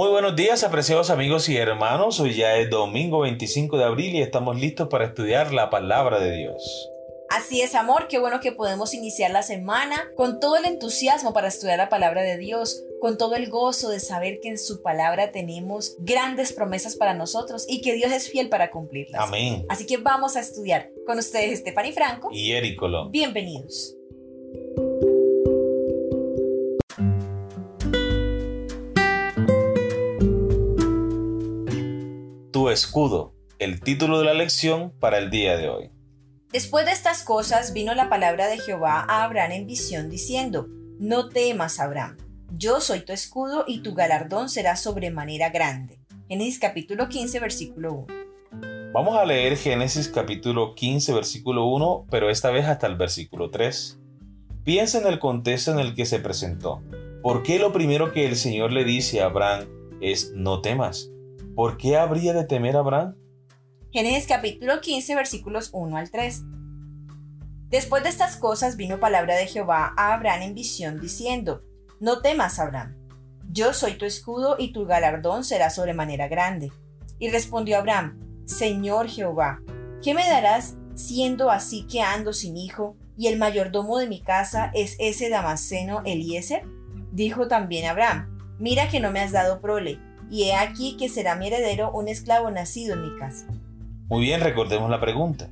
Muy buenos días, apreciados amigos y hermanos. Hoy ya es domingo 25 de abril y estamos listos para estudiar la palabra de Dios. Así es, amor, qué bueno que podemos iniciar la semana con todo el entusiasmo para estudiar la palabra de Dios, con todo el gozo de saber que en su palabra tenemos grandes promesas para nosotros y que Dios es fiel para cumplirlas. Amén. Así que vamos a estudiar con ustedes Stephanie Franco y Ericolo. Bienvenidos. Escudo, el título de la lección para el día de hoy. Después de estas cosas vino la palabra de Jehová a Abraham en visión diciendo, No temas, Abraham, yo soy tu escudo y tu galardón será sobremanera grande. Génesis capítulo 15, versículo 1. Vamos a leer Génesis capítulo 15, versículo 1, pero esta vez hasta el versículo 3. Piensa en el contexto en el que se presentó. ¿Por qué lo primero que el Señor le dice a Abraham es no temas? ¿Por qué habría de temer Abraham? Génesis capítulo 15 versículos 1 al 3. Después de estas cosas vino palabra de Jehová a Abraham en visión diciendo, No temas, Abraham, yo soy tu escudo y tu galardón será sobremanera grande. Y respondió Abraham, Señor Jehová, ¿qué me darás siendo así que ando sin hijo y el mayordomo de mi casa es ese Damasceno Eliezer? Dijo también Abraham, Mira que no me has dado prole y he aquí que será mi heredero un esclavo nacido en mi casa. Muy bien, recordemos la pregunta.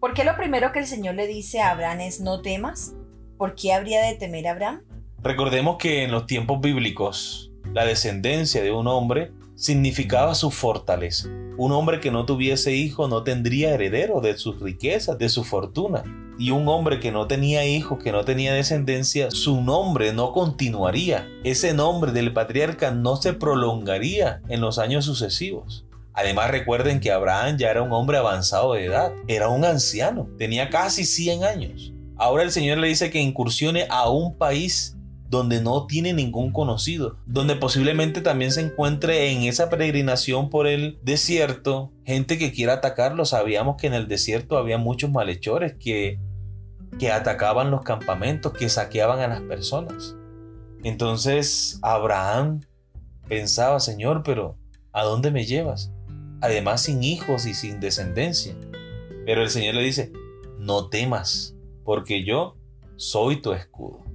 ¿Por qué lo primero que el Señor le dice a Abraham es no temas? ¿Por qué habría de temer a Abraham? Recordemos que en los tiempos bíblicos la descendencia de un hombre significaba su fortaleza. Un hombre que no tuviese hijo no tendría heredero de sus riquezas, de su fortuna. Y un hombre que no tenía hijos, que no tenía descendencia, su nombre no continuaría. Ese nombre del patriarca no se prolongaría en los años sucesivos. Además recuerden que Abraham ya era un hombre avanzado de edad, era un anciano, tenía casi 100 años. Ahora el Señor le dice que incursione a un país donde no tiene ningún conocido, donde posiblemente también se encuentre en esa peregrinación por el desierto gente que quiera atacarlo. Sabíamos que en el desierto había muchos malhechores que, que atacaban los campamentos, que saqueaban a las personas. Entonces Abraham pensaba, Señor, pero ¿a dónde me llevas? Además sin hijos y sin descendencia. Pero el Señor le dice, no temas, porque yo soy tu escudo.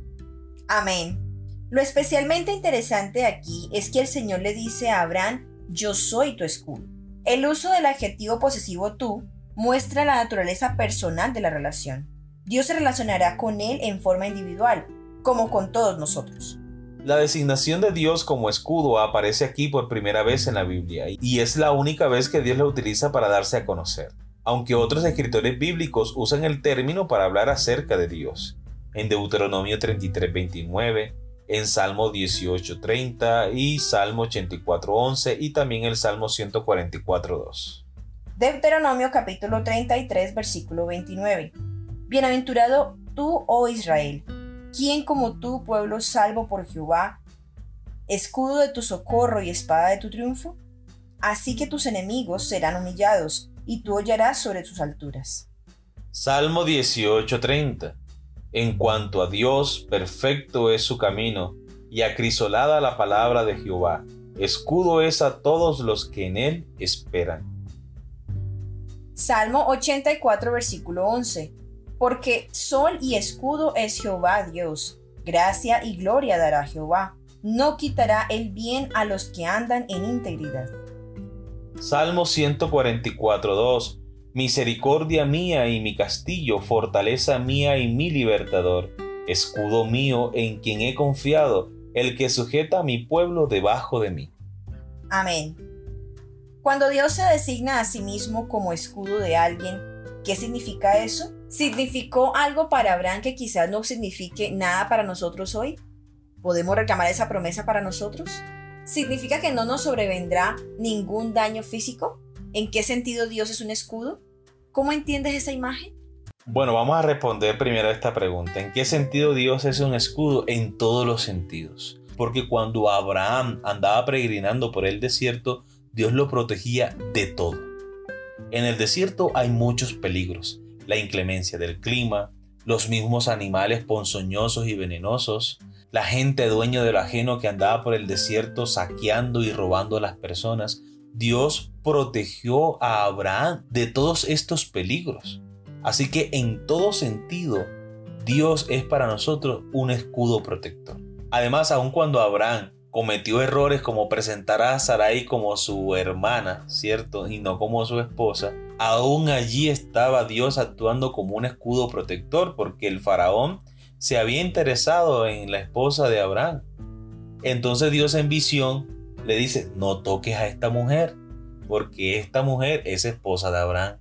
Amén. Lo especialmente interesante aquí es que el Señor le dice a Abraham, yo soy tu escudo. El uso del adjetivo posesivo tú muestra la naturaleza personal de la relación. Dios se relacionará con él en forma individual, como con todos nosotros. La designación de Dios como escudo aparece aquí por primera vez en la Biblia y es la única vez que Dios la utiliza para darse a conocer, aunque otros escritores bíblicos usan el término para hablar acerca de Dios en Deuteronomio 33:29, en Salmo 18:30 y Salmo 84:11 y también el Salmo 144:2. Deuteronomio capítulo 33 versículo 29. Bienaventurado tú, oh Israel, quien como tú, pueblo salvo por Jehová, escudo de tu socorro y espada de tu triunfo? Así que tus enemigos serán humillados, y tú hollarás sobre sus alturas. Salmo 18:30 en cuanto a Dios, perfecto es su camino, y acrisolada la palabra de Jehová. Escudo es a todos los que en él esperan. Salmo 84, versículo 11. Porque sol y escudo es Jehová Dios. Gracia y gloria dará Jehová. No quitará el bien a los que andan en integridad. Salmo 144, 2 misericordia mía y mi castillo, fortaleza mía y mi libertador, escudo mío en quien he confiado, el que sujeta a mi pueblo debajo de mí. Amén. Cuando Dios se designa a sí mismo como escudo de alguien, ¿qué significa eso? ¿Significó algo para Abraham que quizás no signifique nada para nosotros hoy? ¿Podemos reclamar esa promesa para nosotros? ¿Significa que no nos sobrevendrá ningún daño físico? ¿En qué sentido Dios es un escudo? ¿Cómo entiendes esa imagen? Bueno, vamos a responder primero a esta pregunta. ¿En qué sentido Dios es un escudo? En todos los sentidos. Porque cuando Abraham andaba peregrinando por el desierto, Dios lo protegía de todo. En el desierto hay muchos peligros. La inclemencia del clima, los mismos animales ponzoñosos y venenosos, la gente dueño de lo ajeno que andaba por el desierto saqueando y robando a las personas, Dios protegió a Abraham de todos estos peligros. Así que en todo sentido, Dios es para nosotros un escudo protector. Además, aun cuando Abraham cometió errores como presentar a Sarai como su hermana, ¿cierto? Y no como su esposa, aún allí estaba Dios actuando como un escudo protector porque el faraón se había interesado en la esposa de Abraham. Entonces Dios en visión le dice, no toques a esta mujer, porque esta mujer es esposa de Abraham.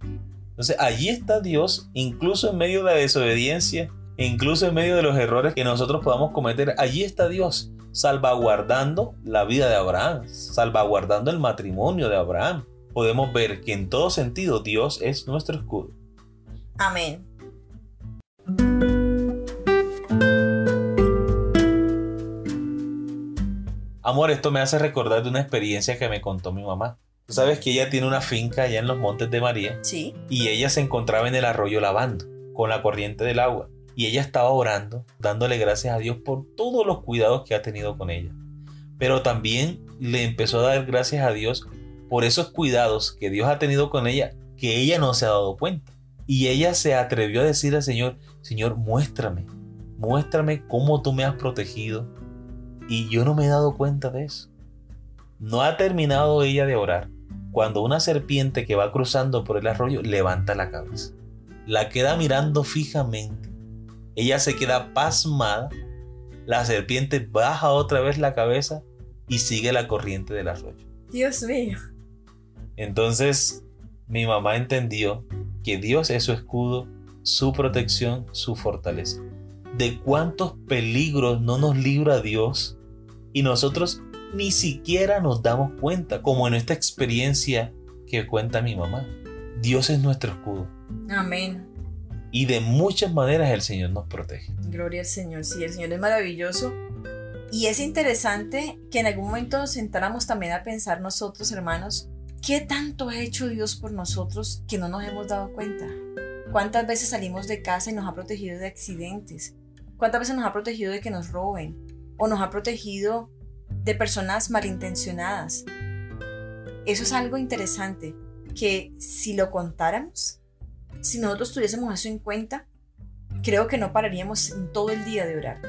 Entonces allí está Dios, incluso en medio de la desobediencia, incluso en medio de los errores que nosotros podamos cometer, allí está Dios salvaguardando la vida de Abraham, salvaguardando el matrimonio de Abraham. Podemos ver que en todo sentido Dios es nuestro escudo. Amén. Amor, esto me hace recordar de una experiencia que me contó mi mamá. Tú sabes que ella tiene una finca allá en los Montes de María. Sí. Y ella se encontraba en el arroyo lavando con la corriente del agua. Y ella estaba orando, dándole gracias a Dios por todos los cuidados que ha tenido con ella. Pero también le empezó a dar gracias a Dios por esos cuidados que Dios ha tenido con ella que ella no se ha dado cuenta. Y ella se atrevió a decir al Señor, Señor, muéstrame, muéstrame cómo tú me has protegido, y yo no me he dado cuenta de eso. No ha terminado ella de orar cuando una serpiente que va cruzando por el arroyo levanta la cabeza. La queda mirando fijamente. Ella se queda pasmada. La serpiente baja otra vez la cabeza y sigue la corriente del arroyo. Dios mío. Entonces mi mamá entendió que Dios es su escudo, su protección, su fortaleza. De cuántos peligros no nos libra Dios y nosotros ni siquiera nos damos cuenta, como en esta experiencia que cuenta mi mamá. Dios es nuestro escudo. Amén. Y de muchas maneras el Señor nos protege. Gloria al Señor. Sí, el Señor es maravilloso. Y es interesante que en algún momento nos sentáramos también a pensar nosotros, hermanos, ¿qué tanto ha hecho Dios por nosotros que no nos hemos dado cuenta? ¿Cuántas veces salimos de casa y nos ha protegido de accidentes? ¿Cuántas veces nos ha protegido de que nos roben? o nos ha protegido de personas malintencionadas. Eso es algo interesante, que si lo contáramos, si nosotros tuviésemos eso en cuenta, creo que no pararíamos todo el día de orar,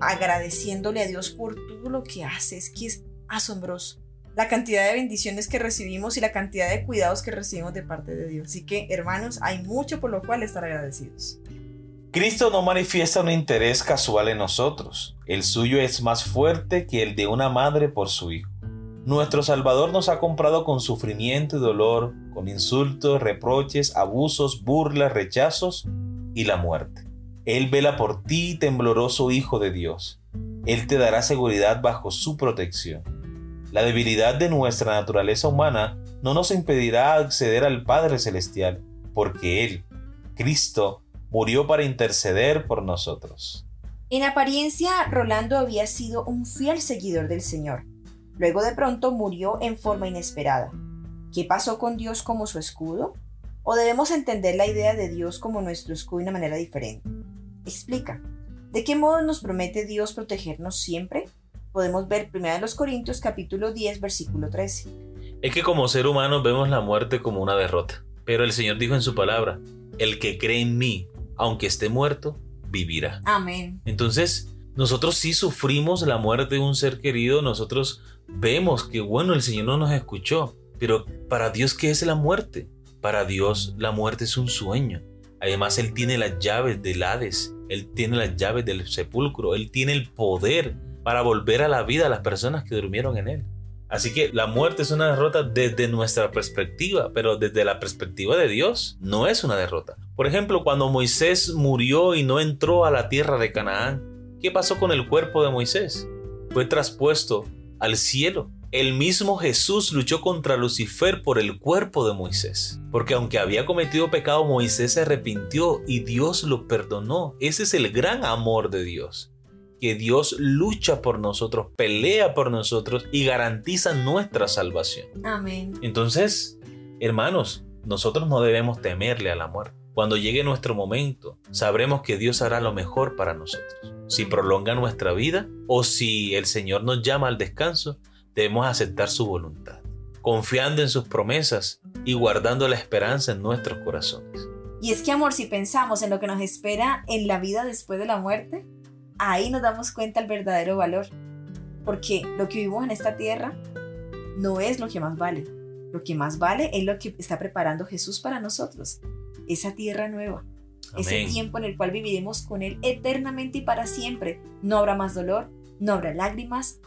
agradeciéndole a Dios por todo lo que hace, es que es asombroso la cantidad de bendiciones que recibimos y la cantidad de cuidados que recibimos de parte de Dios. Así que, hermanos, hay mucho por lo cual estar agradecidos. Cristo no manifiesta un interés casual en nosotros. El suyo es más fuerte que el de una madre por su hijo. Nuestro Salvador nos ha comprado con sufrimiento y dolor, con insultos, reproches, abusos, burlas, rechazos y la muerte. Él vela por ti, tembloroso Hijo de Dios. Él te dará seguridad bajo su protección. La debilidad de nuestra naturaleza humana no nos impedirá acceder al Padre Celestial, porque Él, Cristo, murió para interceder por nosotros. En apariencia, Rolando había sido un fiel seguidor del Señor. Luego de pronto murió en forma inesperada. ¿Qué pasó con Dios como su escudo? ¿O debemos entender la idea de Dios como nuestro escudo de una manera diferente? Explica. ¿De qué modo nos promete Dios protegernos siempre? Podemos ver 1 Corintios capítulo 10 versículo 13. Es que como ser humano vemos la muerte como una derrota, pero el Señor dijo en su palabra, el que cree en mí, aunque esté muerto, vivirá. Amén. Entonces, nosotros sí sufrimos la muerte de un ser querido, nosotros vemos que, bueno, el Señor no nos escuchó, pero para Dios, ¿qué es la muerte? Para Dios, la muerte es un sueño. Además, Él tiene las llaves del Hades, Él tiene las llaves del sepulcro, Él tiene el poder para volver a la vida a las personas que durmieron en Él. Así que la muerte es una derrota desde nuestra perspectiva, pero desde la perspectiva de Dios no es una derrota. Por ejemplo, cuando Moisés murió y no entró a la tierra de Canaán, ¿qué pasó con el cuerpo de Moisés? Fue traspuesto al cielo. El mismo Jesús luchó contra Lucifer por el cuerpo de Moisés, porque aunque había cometido pecado, Moisés se arrepintió y Dios lo perdonó. Ese es el gran amor de Dios que Dios lucha por nosotros, pelea por nosotros y garantiza nuestra salvación. Amén. Entonces, hermanos, nosotros no debemos temerle a la muerte. Cuando llegue nuestro momento, sabremos que Dios hará lo mejor para nosotros. Si prolonga nuestra vida o si el Señor nos llama al descanso, debemos aceptar su voluntad, confiando en sus promesas y guardando la esperanza en nuestros corazones. Y es que, amor, si pensamos en lo que nos espera en la vida después de la muerte, ahí nos damos cuenta el verdadero valor. Porque lo que vivimos en esta tierra no es lo que más vale. Lo que más vale es lo que está preparando Jesús para nosotros. Esa tierra nueva. Ese tiempo en el cual viviremos con Él eternamente y para siempre. No habrá más dolor, no habrá lágrimas.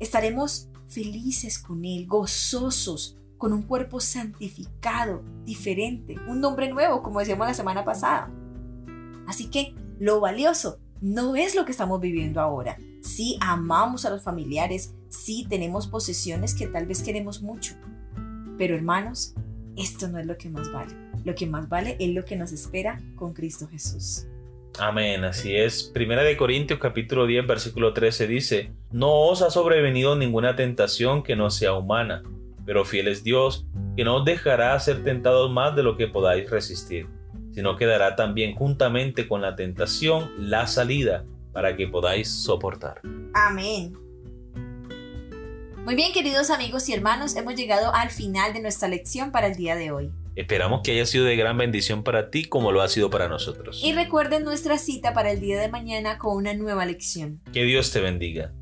Estaremos felices con Él, gozosos, con un cuerpo santificado, diferente, un nombre nuevo, como decíamos la semana pasada. Así que lo valioso no es lo que estamos viviendo ahora. Sí amamos a los familiares, sí tenemos posesiones que tal vez queremos mucho. Pero hermanos, esto no es lo que más vale. Lo que más vale es lo que nos espera con Cristo Jesús. Amén, así es. Primera de Corintios capítulo 10 versículo 13 dice, No os ha sobrevenido ninguna tentación que no sea humana, pero fiel es Dios, que no os dejará ser tentados más de lo que podáis resistir, sino que dará también juntamente con la tentación la salida para que podáis soportar. Amén. Muy bien, queridos amigos y hermanos, hemos llegado al final de nuestra lección para el día de hoy. Esperamos que haya sido de gran bendición para ti como lo ha sido para nosotros. Y recuerden nuestra cita para el día de mañana con una nueva lección. Que Dios te bendiga.